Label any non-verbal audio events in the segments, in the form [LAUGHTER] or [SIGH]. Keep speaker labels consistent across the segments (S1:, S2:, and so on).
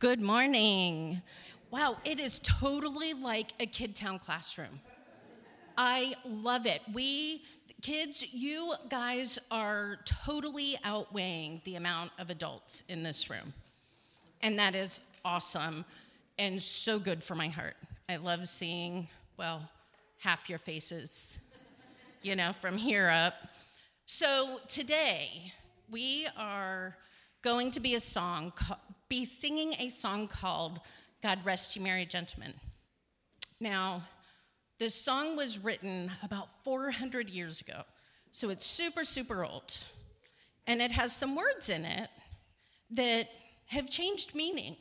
S1: Good morning. Wow, it is totally like a Kid Town classroom. I love it. We, kids, you guys are totally outweighing the amount of adults in this room. And that is awesome and so good for my heart. I love seeing, well, half your faces, you know, from here up. So today, we are going to be a song be singing a song called God Rest You Merry Gentlemen. Now, this song was written about 400 years ago, so it's super, super old. And it has some words in it that have changed meaning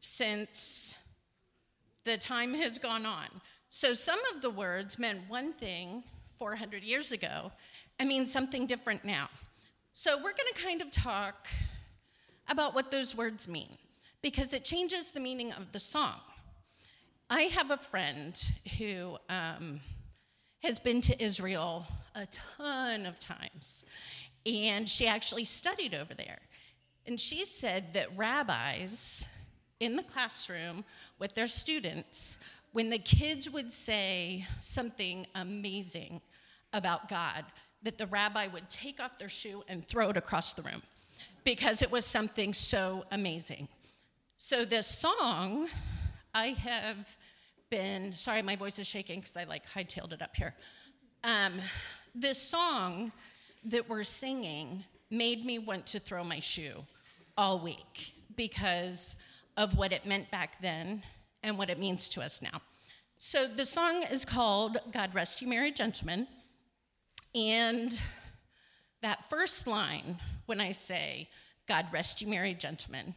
S1: since the time has gone on. So some of the words meant one thing 400 years ago and mean something different now. So we're going to kind of talk about what those words mean because it changes the meaning of the song. I have a friend who um, has been to Israel a ton of times, and she actually studied over there. And she said that rabbis in the classroom with their students, when the kids would say something amazing about God, that the rabbi would take off their shoe and throw it across the room because it was something so amazing. So, this song, I have been, sorry, my voice is shaking because I like hightailed it up here. Um, this song that we're singing made me want to throw my shoe all week because of what it meant back then and what it means to us now. So the song is called God Rest You Merry Gentlemen. And that first line, when I say, God rest you merry gentlemen,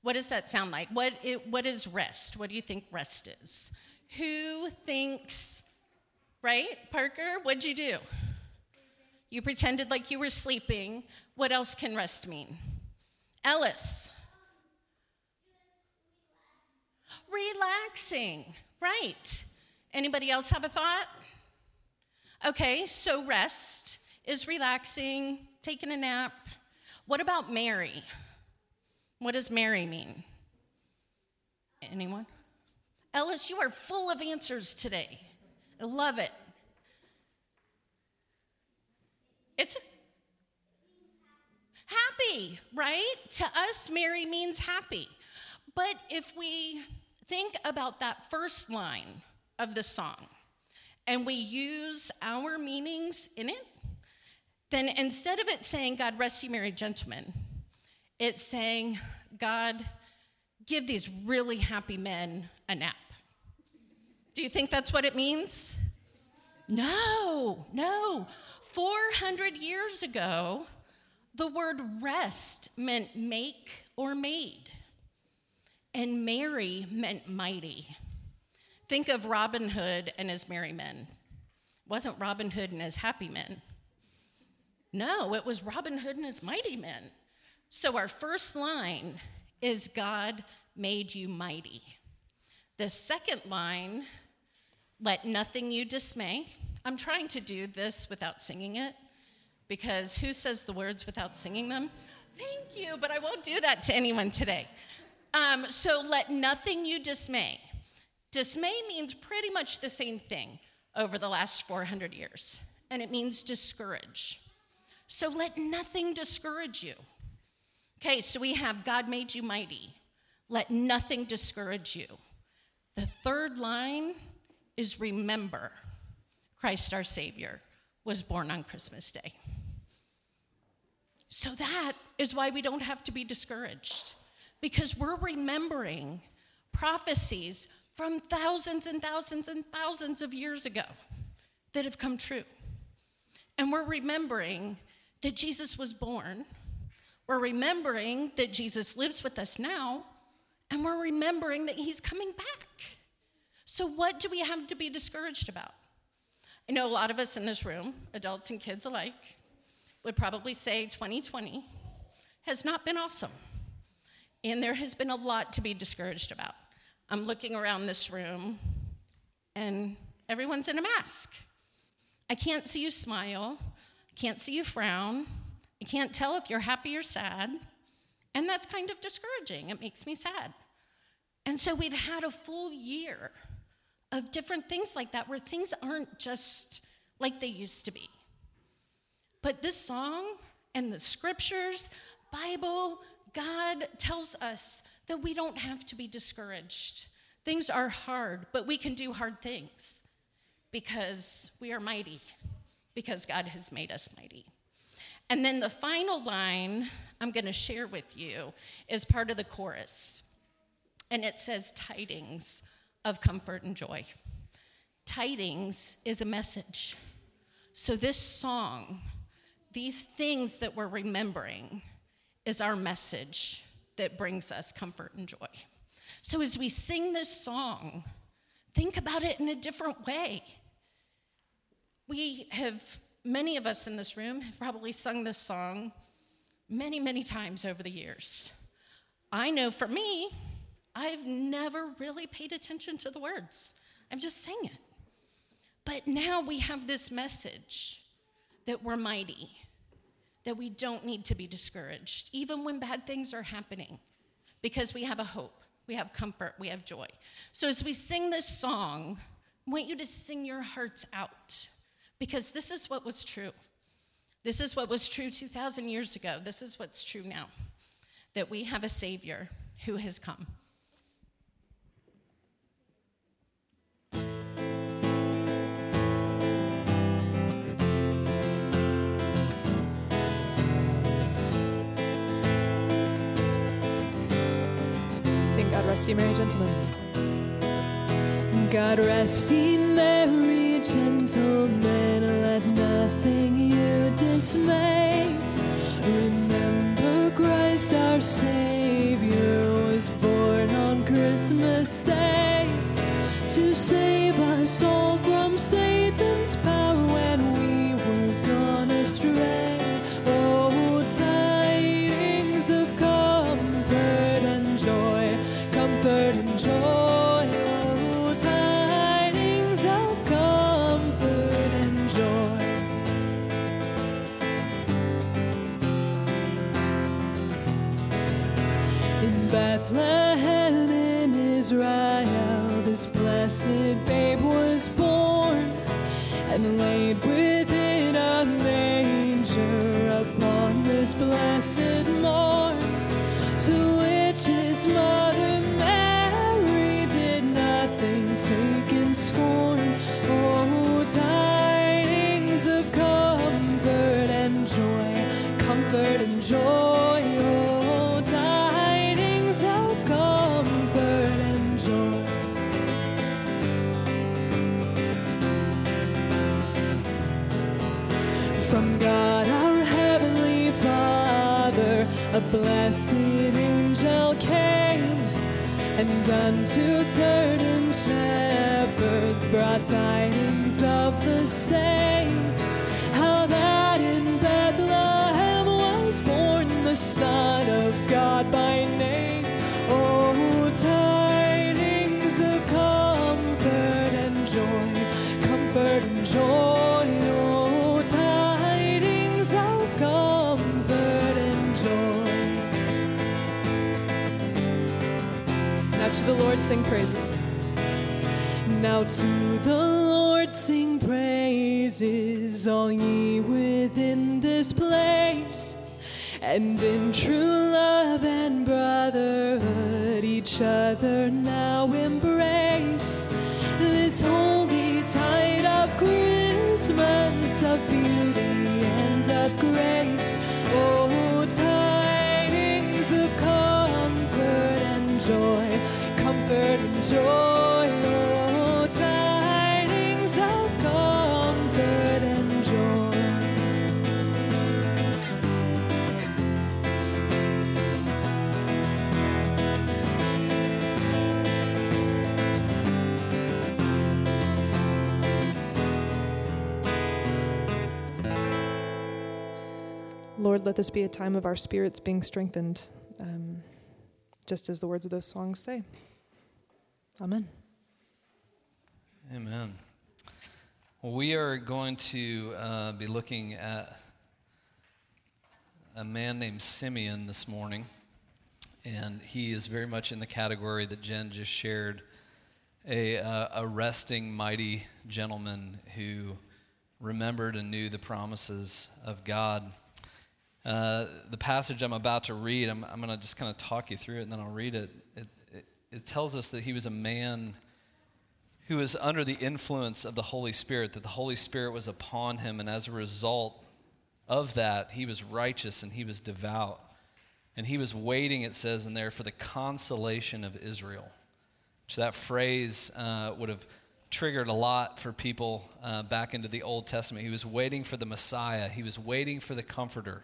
S1: what does that sound like? What, it, what is rest? What do you think rest is? Who thinks, right? Parker, what'd you do? You pretended like you were sleeping. What else can rest mean? Ellis. Relaxing, right. Anybody else have a thought? Okay, so rest is relaxing, taking a nap. What about merry? What does merry mean? Anyone? Ellis, you are full of answers today. I love it. It's happy, right? To us, merry means happy. But if we think about that first line of the song and we use our meanings in it, then instead of it saying, God rest you, merry gentlemen, it's saying, God, give these really happy men a nap. Do you think that's what it means? No, no. 400 years ago, the word rest meant make or made, and merry meant mighty. Think of Robin Hood and his merry men. Wasn't Robin Hood and his happy men. No, it was Robin Hood and his mighty men. So our first line is God made you mighty. The second line, let nothing you dismay. I'm trying to do this without singing it because who says the words without singing them? Thank you, but I won't do that to anyone today. Um, so let nothing you dismay. Dismay means pretty much the same thing over the last 400 years, and it means discourage. So let nothing discourage you. Okay, so we have God made you mighty. Let nothing discourage you. The third line is remember Christ our Savior was born on Christmas Day. So that is why we don't have to be discouraged because we're remembering prophecies from thousands and thousands and thousands of years ago that have come true. And we're remembering that Jesus was born. We're remembering that Jesus lives with us now, and we're remembering that he's coming back. So, what do we have to be discouraged about? I know a lot of us in this room, adults and kids alike, would probably say 2020 has not been awesome. And there has been a lot to be discouraged about. I'm looking around this room, and everyone's in a mask. I can't see you smile. Can't see you frown. I can't tell if you're happy or sad. And that's kind of discouraging. It makes me sad. And so we've had a full year of different things like that where things aren't just like they used to be. But this song and the scriptures, Bible, God tells us that we don't have to be discouraged. Things are hard, but we can do hard things because we are mighty, because God has made us mighty. And then the final line I'm going to share with you is part of the chorus. And it says, Tidings of comfort and joy. Tidings is a message. So, this song, these things that we're remembering, is our message that brings us comfort and joy. So, as we sing this song, think about it in a different way. We have, many of us in this room have probably sung this song many, many times over the years. I know for me, I've never really paid attention to the words, I've just sang it. But now we have this message that we're mighty, that we don't need to be discouraged, even when bad things are happening, because we have a hope, we have comfort, we have joy. So as we sing this song, I want you to sing your hearts out, because this is what was true. This is what was true 2,000 years ago. This is what's true now that we have a Savior who has come.
S2: Sing God Rest Ye Merry Gentlemen. God rest ye merry gentlemen, let nothing you dismay. Remember Christ our Savior was born on Christmas Day to save comfort and joy. Oh, tidings of comfort and joy. From God our heavenly Father, a blessed angel came, and unto certain shepherds brought tidings of the same. Sing praises. Now to the Lord sing praises, all ye within this place. And in true love and brotherhood, each other let this be a time of our spirits being strengthened, um, just as the words of those songs say. Amen.
S3: Amen. Well, we are going to uh, be looking at a man named Simeon this morning. And he is very much in the category that Jen just shared a, uh, a resting, mighty gentleman who remembered and knew the promises of God. Uh, the passage I'm about to read, I'm, I'm going to just kind of talk you through it and then I'll read it. It, it. it tells us that he was a man who was under the influence of the Holy Spirit, that the Holy Spirit was upon him, and as a result of that, he was righteous and he was devout. And he was waiting, it says in there, for the consolation of Israel. So that phrase uh, would have triggered a lot for people uh, back into the Old Testament. He was waiting for the Messiah, he was waiting for the Comforter,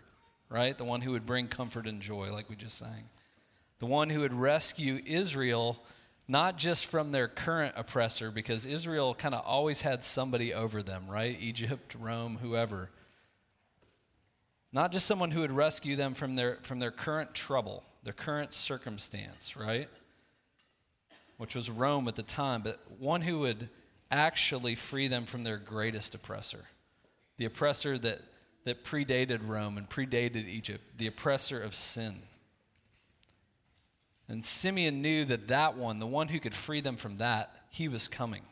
S3: right? The one who would bring comfort and joy, like we just sang. The one who would rescue Israel, not just from their current oppressor, because Israel kind of always had somebody over them, right? Egypt, Rome, whoever. Not just someone who would rescue them from their, from their current trouble, their current circumstance, right? which was Rome at the time, but one who would actually free them from their greatest oppressor, the oppressor that, that predated Rome and predated Egypt, the oppressor of sin. And Simeon knew that that one, the one who could free them from that, he was coming.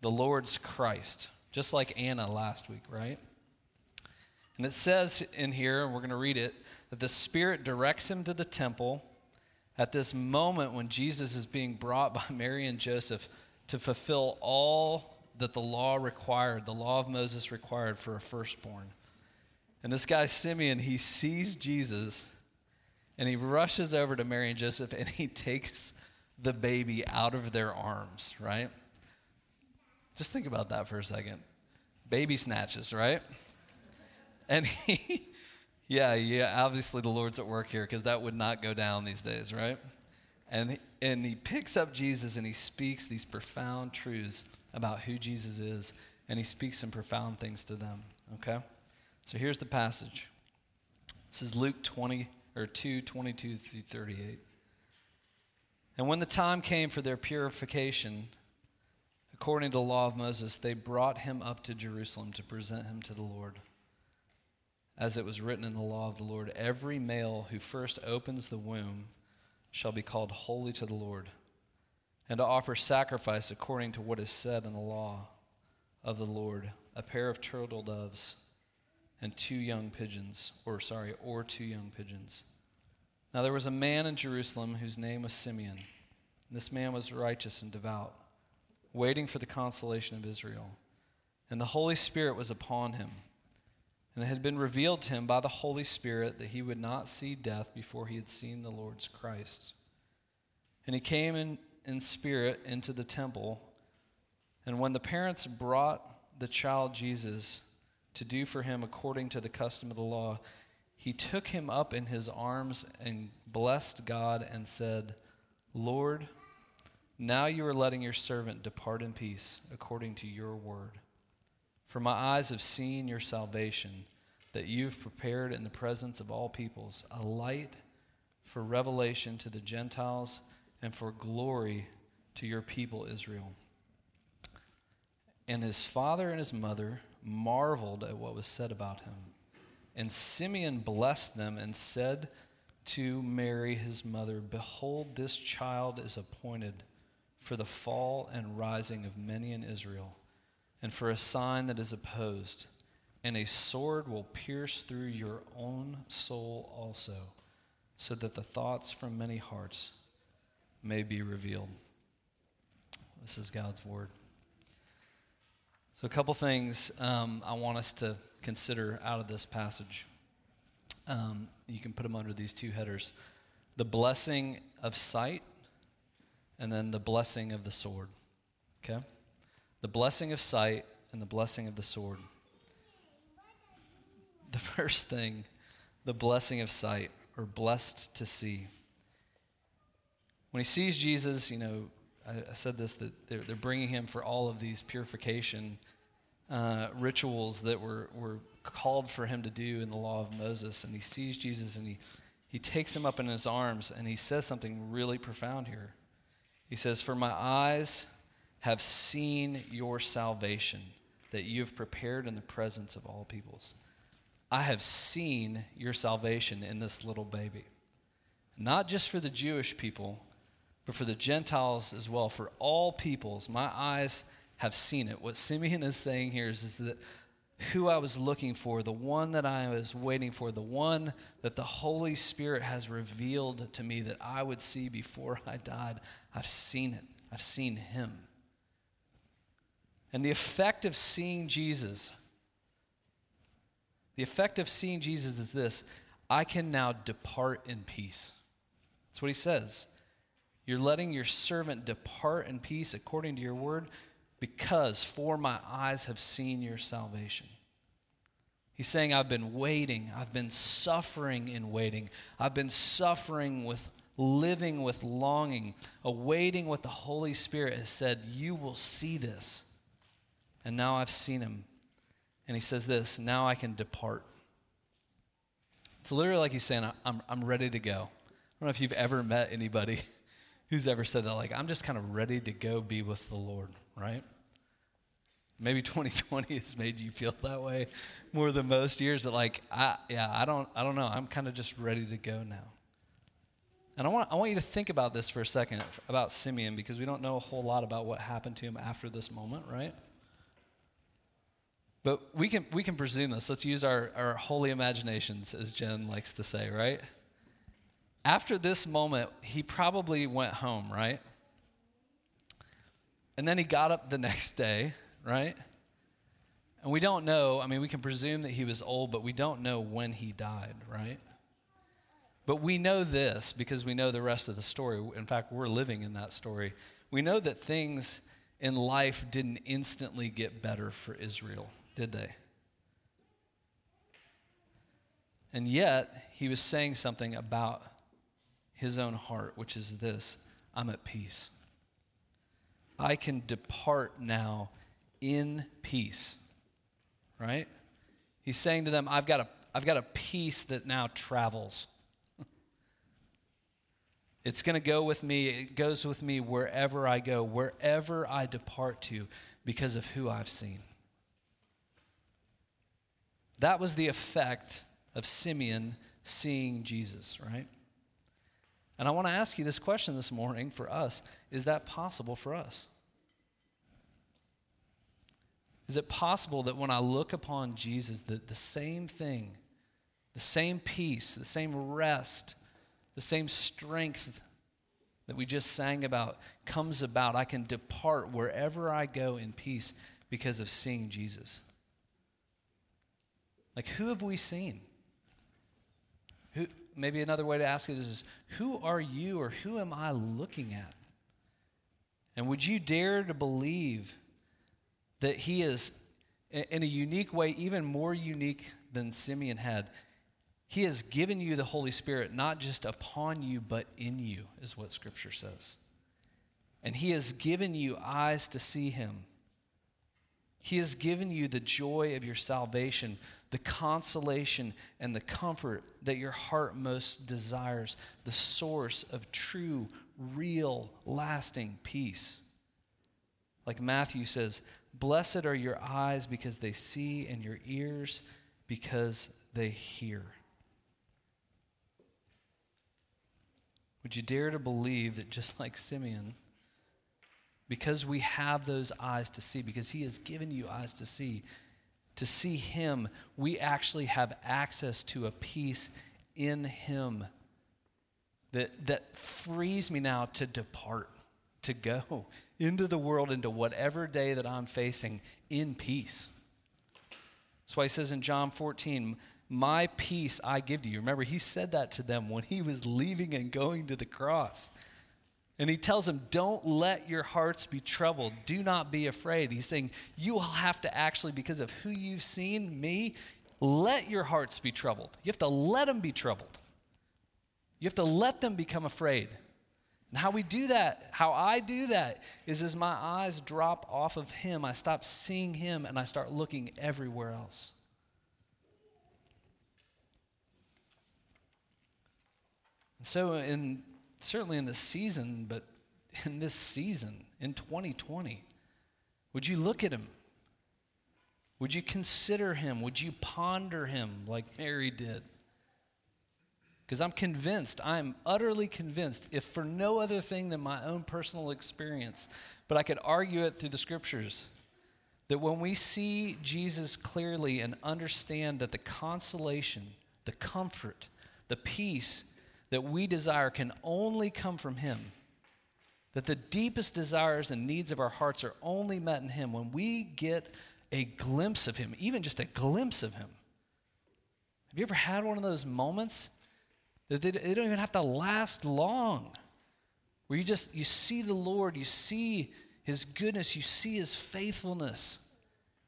S3: The Lord's Christ, just like Anna last week, right? And it says in here, and we're going to read it, that the Spirit directs him to the temple at this moment when Jesus is being brought by [LAUGHS] Mary and Joseph to fulfill all that the law required, the law of Moses required for a firstborn. And this guy, Simeon, he sees Jesus and he rushes over to Mary and Joseph and he [LAUGHS] takes the baby out of their arms, right? Just think about that for a second. Baby snatches, right? And [LAUGHS] he yeah, yeah, obviously the Lord's at work here because that would not go down these days, right? And, and he picks up Jesus and he speaks these profound truths about who Jesus is, and he speaks some profound things to them, okay? So here's the passage. This is Luke 20 or 2 22 through 38. And when the time came for their purification, according to the law of Moses, they brought him up to Jerusalem to present him to the Lord as it was written in the law of the Lord every male who first opens the womb shall be called holy to the Lord, and to offer sacrifice according to what is said in the law of the Lord a pair of turtle doves and two young pigeons, or sorry, or two young pigeons. Now there was a man in Jerusalem whose name was Simeon. This man was righteous and devout, waiting for the consolation of Israel. And the Holy Spirit was upon him and it had been revealed to him by the Holy Spirit that he would not see death before he had seen the Lord's Christ. And he came in, in spirit into the temple. And when the parents brought the child Jesus to do for him according to the custom of the law, he took him up in his arms and blessed God and said, Lord, now you are letting your servant depart in peace according to your word. For my eyes have seen your salvation, that you've prepared in the presence of all peoples a light for revelation to the Gentiles and for glory to your people Israel. And his father and his mother marveled at what was said about him. And Simeon blessed them and said to Mary, his mother, Behold, this child is appointed for the fall and rising of many in Israel and for a sign that is opposed, and a sword will pierce through your own soul also, so that the thoughts from many hearts may be revealed. This is God's word. So, a couple things um, I want us to consider out of this passage. Um, you can put them under these two headers the blessing of sight, and then the blessing of the sword. Okay? the blessing of sight and the blessing of the sword. The [LAUGHS] first thing, the blessing of sight, or blessed to see. When he sees Jesus, you know, I, I said this that they're, they're, bringing him for all of these purification uh, rituals that were, were called for him to do in the law of Moses. And he sees Jesus and he, he takes him up in his arms and he says something really profound here. He says, For my eyes have seen your salvation that you have prepared in the presence of all peoples. I have seen your salvation in this little baby. not just for the Jewish people, but for the Gentiles as well, for all peoples. My eyes have seen it. What Simeon is saying here is, is that who I was looking for, the one that I was waiting for, the one that the Holy Spirit has revealed to me that I would see before I died, I've seen it. I've seen him. And the effect of seeing Jesus, the effect of seeing Jesus is this I can now depart in peace. That's what he says. You're letting your servant depart in peace according to your word because for my eyes have seen your salvation. He's saying, I've been waiting. I've been suffering in waiting. I've been suffering with living with longing, awaiting what the Holy Spirit has said. You will see this. And now I've seen him. And he says this now I can depart. It's literally like he's saying, I'm, I'm ready to go. I don't know if you've ever met anybody [LAUGHS] who's ever said that, like, I'm just kind of ready to go be with the Lord, right? Maybe [LAUGHS] 2020 has made you feel that way more than most years, but like, I, yeah, I don't, I don't know. I'm kind of just ready to go now. And I want, I want you to think about this for a second about Simeon because we don't know a whole lot about what happened to him after this moment, right? But we can, we can presume this. Let's use our, our holy imaginations, as Jen likes to say, right? After this moment, he probably went home, right? And then he got up the next day, right? And we don't know, I mean, we can presume that he was old, but we don't know when he died, right? But we know this because we know the rest of the story. In fact, we're living in that story. We know that things in life didn't instantly get better for Israel, did they? And yet, he was saying something about his own heart, which is this I'm at peace. I can depart now in peace. Right? He's saying to them, I've got a, I've got a peace that now travels. [LAUGHS] it's going to go with me. It goes with me wherever I go, wherever I depart to, because of who I've seen. That was the effect of Simeon seeing Jesus, right? And I want to ask you this question this morning for us is that possible for us? Is it possible that when I look upon Jesus, that the same thing, the same peace, the same rest, the same strength that we just sang about comes about? I can depart wherever I go in peace because of seeing Jesus. Like, who have we seen? Maybe another way to ask it is who are you or who am I looking at? And would you dare to believe that he is, in a unique way, even more unique than Simeon had? He has given you the Holy Spirit not just upon you, but in you, is what Scripture says. And He has given you eyes to see Him. He has given you the joy of your salvation the consolation and the comfort that your heart most desires, the source of true, real, lasting peace. Like Matthew says, Blessed are your eyes because they see, and your ears because they hear. Would you dare to believe that just like Simeon, because we have those eyes to see, because he has given you eyes to see, to see Him, we actually have access to a peace in Him that, that frees me now to depart, to go into the world, into whatever day that I'm facing in peace. That's why He says in John 14, My peace I give to you. Remember, He said that to them when He was leaving and going to the cross. And he tells them, Don't let your hearts be troubled. Do not be afraid. He's saying, You will have to actually, because of who you've seen, me, let your hearts be troubled. You have to let them be troubled. You have to let them become afraid. And how we do that, how I do that, is as my eyes drop off of him, I stop seeing him and I start looking everywhere else. And so, in certainly in this season, but [LAUGHS] in this season, in 2020, would you look at him? Would you consider him? Would you ponder him like Mary did? Because I'm convinced, I'm utterly convinced, if for no other thing than my own personal experience, but I could argue it through the scriptures, that when we see Jesus clearly and understand that the consolation, the comfort, the peace that we desire can only come from Him, that the deepest desires and needs of our hearts are only met in Him, when we get a glimpse of Him, even just a glimpse of Him. Have you ever had one of those moments that they, don't even have to last long, where you just you see the Lord, you see His goodness, you see His faithfulness,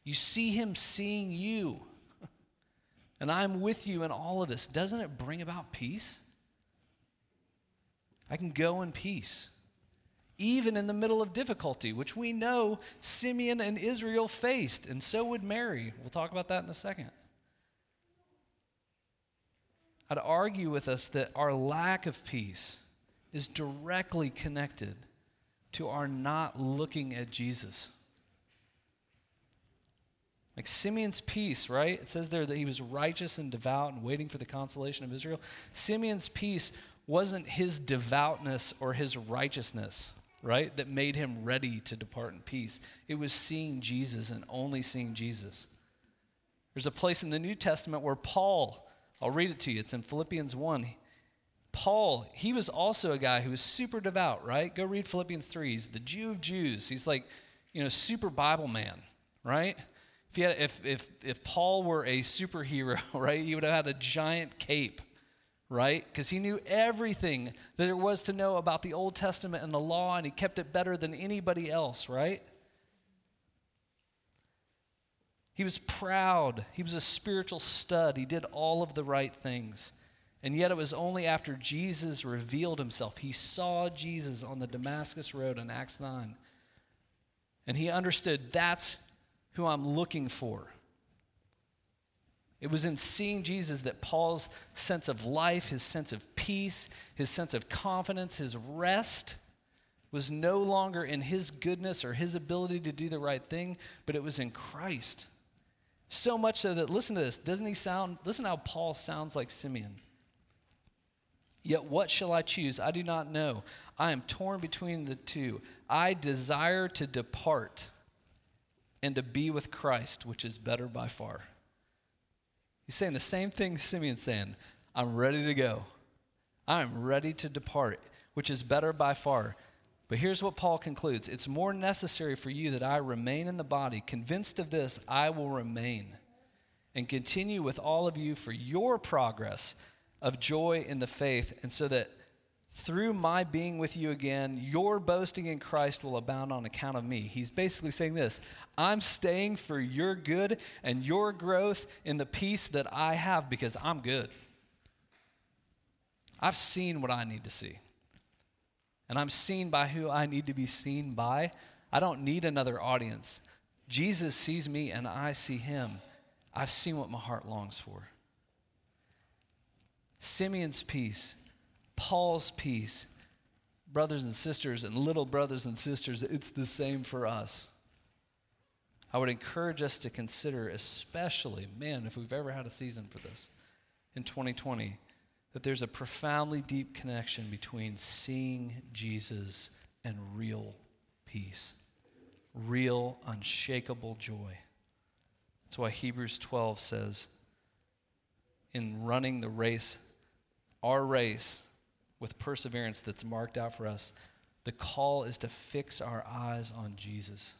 S3: you see Him seeing you, [LAUGHS] and I'm with you in all of this. Doesn't it bring about peace? I can go in peace even in the middle of difficulty, which we know Simeon and Israel faced, and so would Mary. We'll talk about that in a second. I'd argue with us that our lack of peace is directly connected to our not looking at Jesus. Like Simeon's peace, right? It says there that he was righteous and devout and waiting for the consolation of Israel. Simeon's peace wasn't his devoutness or his righteousness, right? That made him ready to depart in peace. It was seeing Jesus and only seeing Jesus. There's a place in the New Testament where Paul I'll read it to you. It's in Philippians 1. Paul, he was also a guy who was super devout, right? Go read Philippians 3. He's the Jew of Jews. He's like, you know, super Bible man, right? If, had, if, if, if Paul were a superhero, [LAUGHS] right, he would have had a giant cape, right? Because he knew everything that there was to know about the Old Testament and the law, and he kept it better than anybody else, right? He was proud. He was a spiritual stud. He did all of the right things. And yet, it was only after Jesus revealed himself. He saw Jesus on the Damascus Road in Acts 9. And he understood that's who I'm looking for. It was in seeing Jesus that Paul's sense of life, his sense of peace, his sense of confidence, his rest was no longer in his goodness or his ability to do the right thing, but it was in Christ. So much so that, listen to this, doesn't he sound, listen how Paul sounds like Simeon. Yet what shall I choose? I do not know. I am torn between the two. I desire to depart and to be with Christ, which is better by far. He's saying the same thing Simeon's saying. I'm ready to go. I'm ready to depart, which is better by far. But here's what Paul concludes It's more necessary for you that I remain in the body. Convinced of this, I will remain and continue with all of you for your progress of joy in the faith, and so that through my being with you again, your boasting in Christ will abound on account of me. He's basically saying this I'm staying for your good and your growth in the peace that I have because I'm good. I've seen what I need to see and I'm seen by who I need to be seen by, I don't need another audience. Jesus sees me and I see him. I've seen what my heart longs for. Simeon's peace, Paul's peace, brothers and sisters, and little brothers and sisters, it's the same for us. I would encourage us to consider, especially, man, if we've ever had a season for this in 2020, that there's a profoundly deep connection between seeing Jesus and real peace, real, unshakable joy. That's why Hebrews 12 says, in running the race, our race with perseverance that's marked out for us, the call is to fix our eyes on Jesus,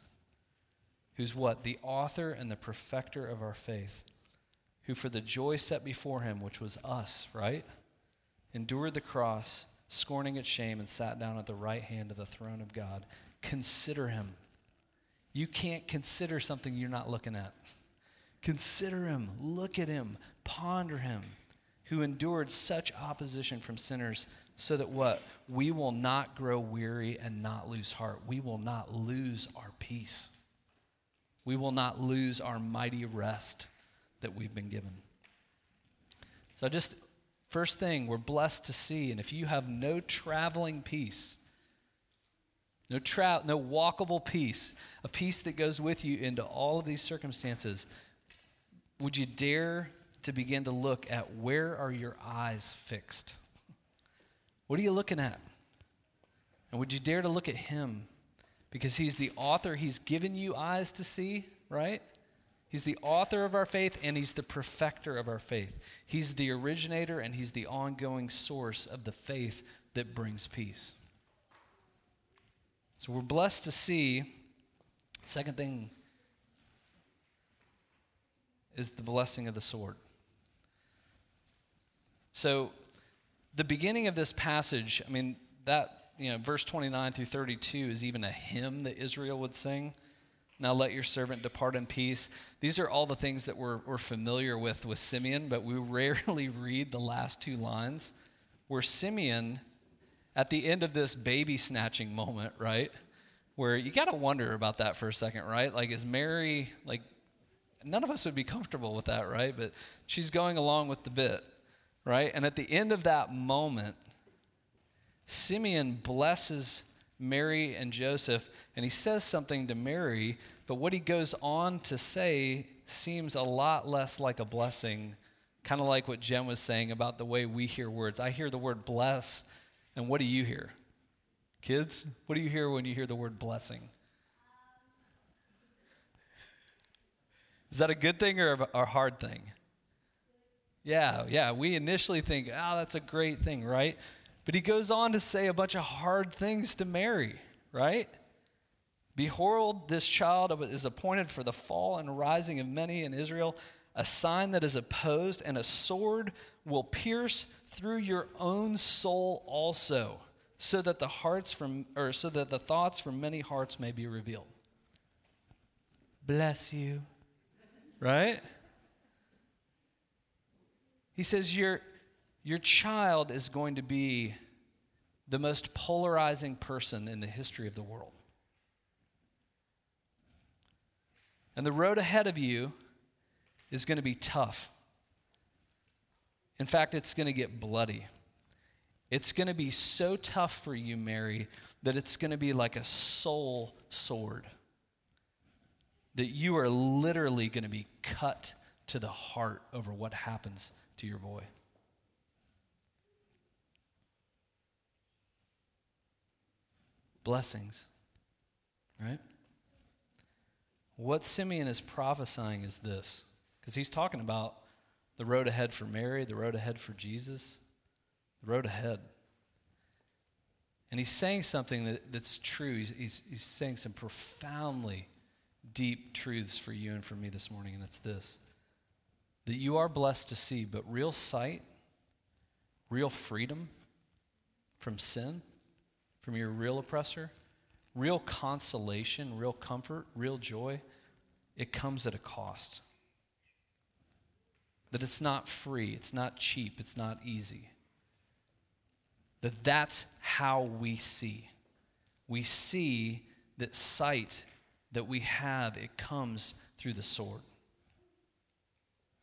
S3: who's what? The author and the perfecter of our faith, who for the joy set before him, which was us, right? endured the cross, scorning its shame, and sat down at the right hand of the throne of God. Consider him. You can't consider something you're not looking at. Consider him, look at him, ponder him, who endured such opposition from sinners, so that what? We will not grow weary and not lose heart. We will not lose our peace. We will not lose our mighty rest that we've been given. So just First thing we're blessed to see, and if you have no traveling peace, no tra- no walkable peace, a peace that goes with you into all of these circumstances, would you dare to begin to look at where are your eyes fixed? What are you looking at? And would you dare to look at him? Because he's the author, he's given you eyes to see, right? He's the author of our faith and he's the perfecter of our faith. He's the originator and he's the ongoing source of the faith that brings peace. So we're blessed to see. Second thing is the blessing of the sword. So, the beginning of this passage, I mean, that, you know, verse 29 through 32 is even a hymn that Israel would sing. Now let your servant depart in peace. These are all the things that we're, we're familiar with with Simeon, but we [LAUGHS] rarely read the last two lines where Simeon, at the end of this baby snatching moment, right? Where you got to wonder about that for a second, right? Like, is Mary, like, none of us would be comfortable with that, right? But she's going along with the bit right? And at the end of that moment, Simeon blesses Mary and Joseph, and he says something to Mary, but what he goes on to say seems a lot less like a blessing, kind of like what Jen was saying about the way we hear words. I hear the word bless, and what do you hear? Kids, what do you hear when you hear the word blessing? Is that a good thing or a hard thing? Yeah, yeah. We initially think, oh, that's a great thing, right? But he goes on to say a bunch of hard things to Mary, right? Behold, this child is appointed for the fall and rising of many in Israel, a sign that is opposed, and a sword will pierce through your own soul also, so that the hearts from or so that the thoughts from many hearts may be revealed. Bless you. Right? He says, Your, your child is going to be the most polarizing person in the history of the world. And the road ahead of you is going to be tough. In fact, it's going to get bloody. It's going to be so tough for you, Mary, that it's going to be like a soul sword. That you are literally going to be cut to the heart over what happens to your boy. Blessings, right? What Simeon is prophesying is this, because he's talking about the road ahead for Mary, the road ahead for Jesus, the road ahead. And he's saying something that, that's true. He's, he's, he's saying some profoundly deep truths for you and for me this morning, and it's this that you are blessed to see, but real sight, real freedom from sin, from your real oppressor, real consolation, real comfort, real joy, it comes at a cost. That it's not free, it's not cheap, it's not easy. That that's how we see. We see that sight that we have, it comes through the sword.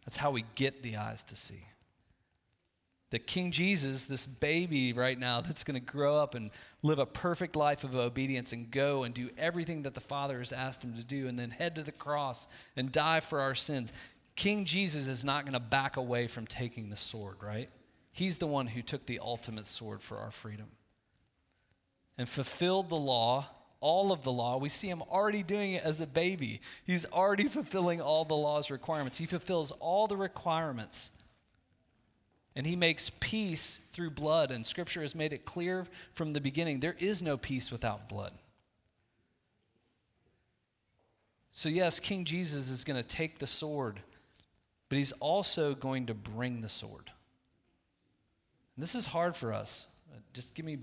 S3: That's how we get the eyes to see. That King Jesus, this baby right now that's going to grow up and live a perfect life of obedience and go and do everything that the Father has asked him to do and then head to the cross and die for our sins. King Jesus is not going to back away from taking the sword, right? He's the one who took the ultimate sword for our freedom and fulfilled the law all of the law. We see him already doing it as a baby. He's already [LAUGHS] fulfilling all the law's requirements. He fulfills all the requirements. And he makes peace through blood. And scripture has made it clear from the beginning there is no peace without blood. So, yes, King Jesus is going to take the sword, but he's also going to bring the sword. And this is hard for us. Just give me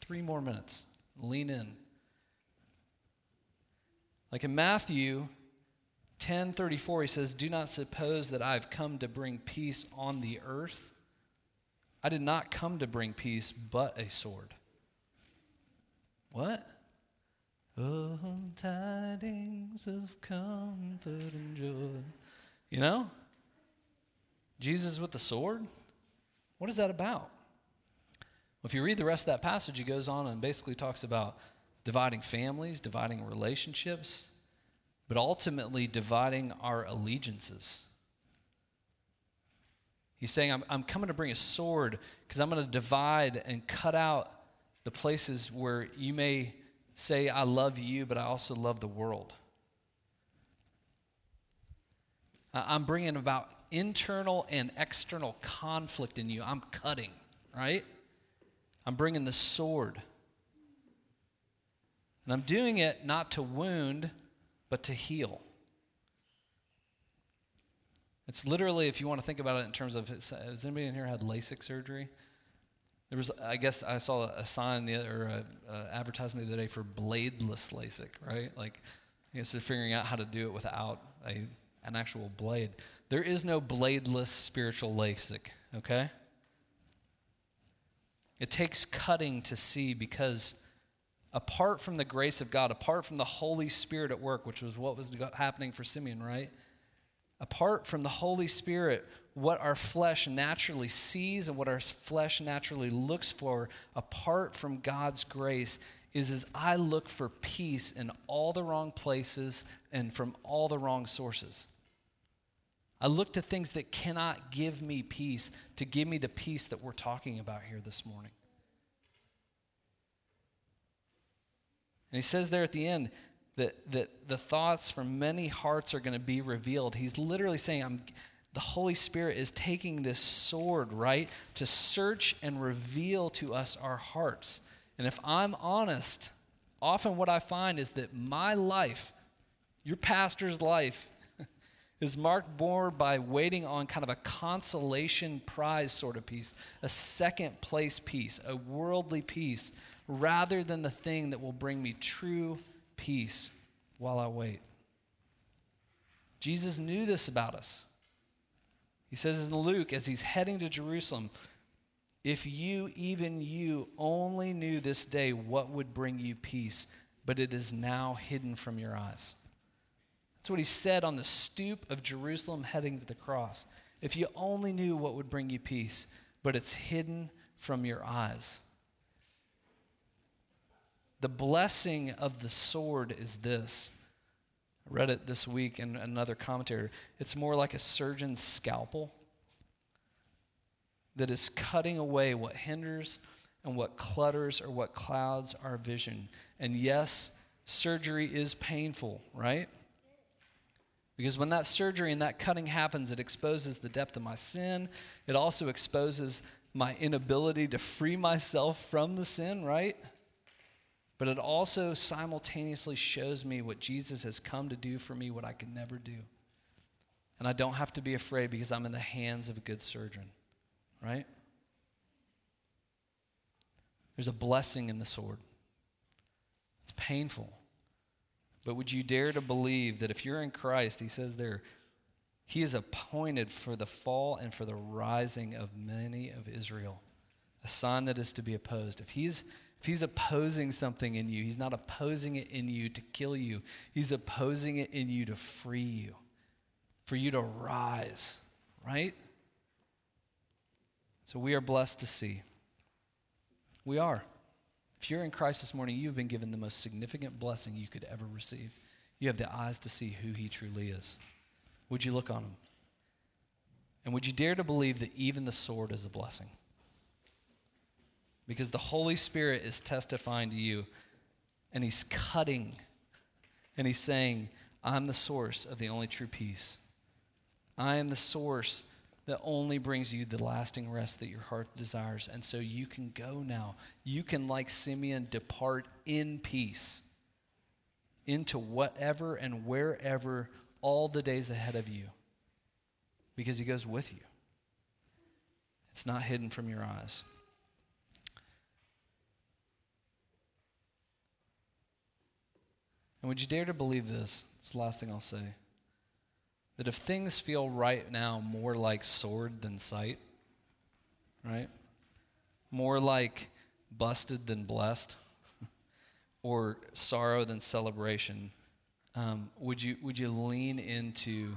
S3: three more minutes. Lean in. Like in Matthew 10 34, he says, Do not suppose that I've come to bring peace on the earth. I did not come to bring peace, but a sword. What? Oh, tidings of comfort and joy. You know? Jesus with the sword? What is that about? Well, if you read the rest of that passage, he goes on and basically talks about dividing families, dividing relationships, but ultimately dividing our allegiances. He's saying, I'm, I'm coming to bring a sword because I'm going to divide and cut out the places where you may say, I love you, but I also love the world. I'm bringing about internal and external conflict in you. I'm cutting, right? I'm bringing the sword. And I'm doing it not to wound, but to heal. It's literally, if you want to think about it in terms of, has anybody in here had LASIK surgery? There was, I guess, I saw a sign the, or an advertisement the other day for bladeless LASIK, right? Like, I guess they're figuring out how to do it without a, an actual blade. There is no bladeless spiritual LASIK, okay? It takes cutting to see because apart from the grace of God, apart from the Holy Spirit at work, which was what was happening for Simeon, right? Apart from the Holy Spirit, what our flesh naturally sees and what our flesh naturally looks for, apart from God's grace, is as I look for peace in all the wrong places and from all the wrong sources. I look to things that cannot give me peace to give me the peace that we're talking about here this morning. And he says there at the end that, that the thoughts from many hearts are going to be revealed. He's literally saying, I'm, the Holy Spirit is taking this sword, right, to search and reveal to us our hearts. And if I'm honest, often what I find is that my life, your pastor's life, [LAUGHS] is marked more by waiting on kind of a consolation prize sort of peace, a second place peace, a worldly peace, rather than the thing that will bring me true peace while I wait. Jesus knew this about us. He says in Luke, as he's heading to Jerusalem, if you, even you, only knew this day what would bring you peace, but it is now hidden from your eyes. That's what he said on the stoop of Jerusalem heading to the cross. If you only knew what would bring you peace, but it's hidden from your eyes. The blessing of the sword is this I read it this week in another commentary. It's more like a surgeon's scalpel that is cutting away what hinders and what clutters or what clouds our vision. And yes, surgery is painful, right? Because when that surgery and that cutting happens, it exposes the depth of my sin. It also exposes my inability to free myself from the sin, right? But it also simultaneously shows me what Jesus has come to do for me, what I could never do. And I don't have to be afraid because I'm in the hands of a good surgeon, right? There's a blessing in the sword. It's painful. But would you dare to believe that if you're in Christ, he says there, he is appointed for the fall and for the rising of many of Israel, a sign that is to be opposed. If he's if he's opposing something in you, he's not opposing it in you to kill you, he's opposing it in you to free you, for you to rise, right? So we are blessed to see. We are. If you're in Christ this morning, you've been given the most significant blessing you could ever receive. You have the eyes to see who he truly is. Would you look on him? And would you dare to believe that even the sword is a blessing? Because the Holy Spirit is testifying to you and He's cutting and He's saying, I'm the source of the only true peace. I am the source that only brings you the lasting rest that your heart desires. And so you can go now. You can, like Simeon, depart in peace into whatever and wherever all the days ahead of you because he goes with you. It's not hidden from your eyes. And would you dare to believe this? It's the last thing I'll say. That if things feel right now more like sword than sight, right? More like busted than blessed, [LAUGHS] or sorrow than celebration, um, would, you, would you lean into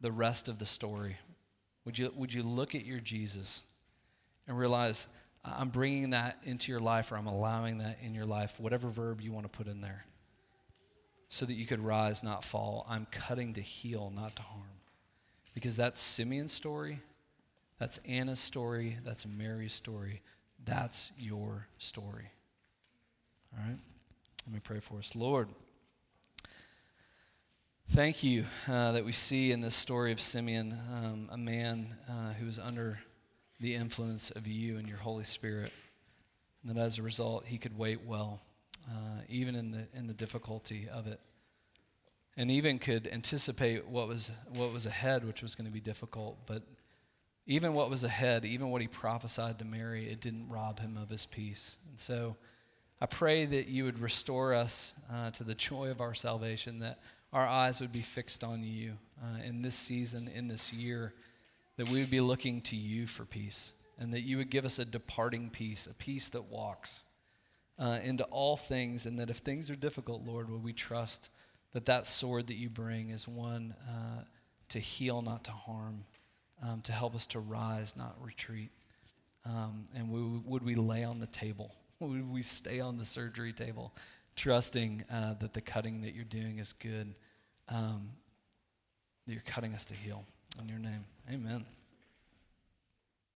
S3: the rest of the story? Would you, would you look at your Jesus and realize, I'm bringing that into your life, or I'm allowing that in your life, whatever verb you want to put in there? So that you could rise, not fall. I'm cutting to heal, not to harm. Because that's Simeon's story That's Anna's story. That's Mary's story. That's your story. All right? Let me pray for us. Lord, thank you uh, that we see in this story of Simeon um, a man uh, who is under the influence of you and your Holy Spirit. And that as a result, he could wait well, uh, even in the, in the difficulty of it. And even could anticipate what was, what was ahead, which was going to be difficult. But even what was ahead, even what he prophesied to Mary, it didn't rob him of his peace. And so I pray that you would restore us uh, to the joy of our salvation, that our eyes would be fixed on you uh, in this season, in this year that we would be looking to you for peace, and that you would give us a departing peace, a peace that walks uh, into all things, and that if things are difficult, Lord, would we trust that that sword that you bring is one uh, to heal, not to harm, um, to help us to rise, not retreat. Um, and we, would we lay on the table? [LAUGHS] Would we stay on the surgery table, trusting uh, that the cutting that you're doing is good, um, that you're cutting us to heal? In your name.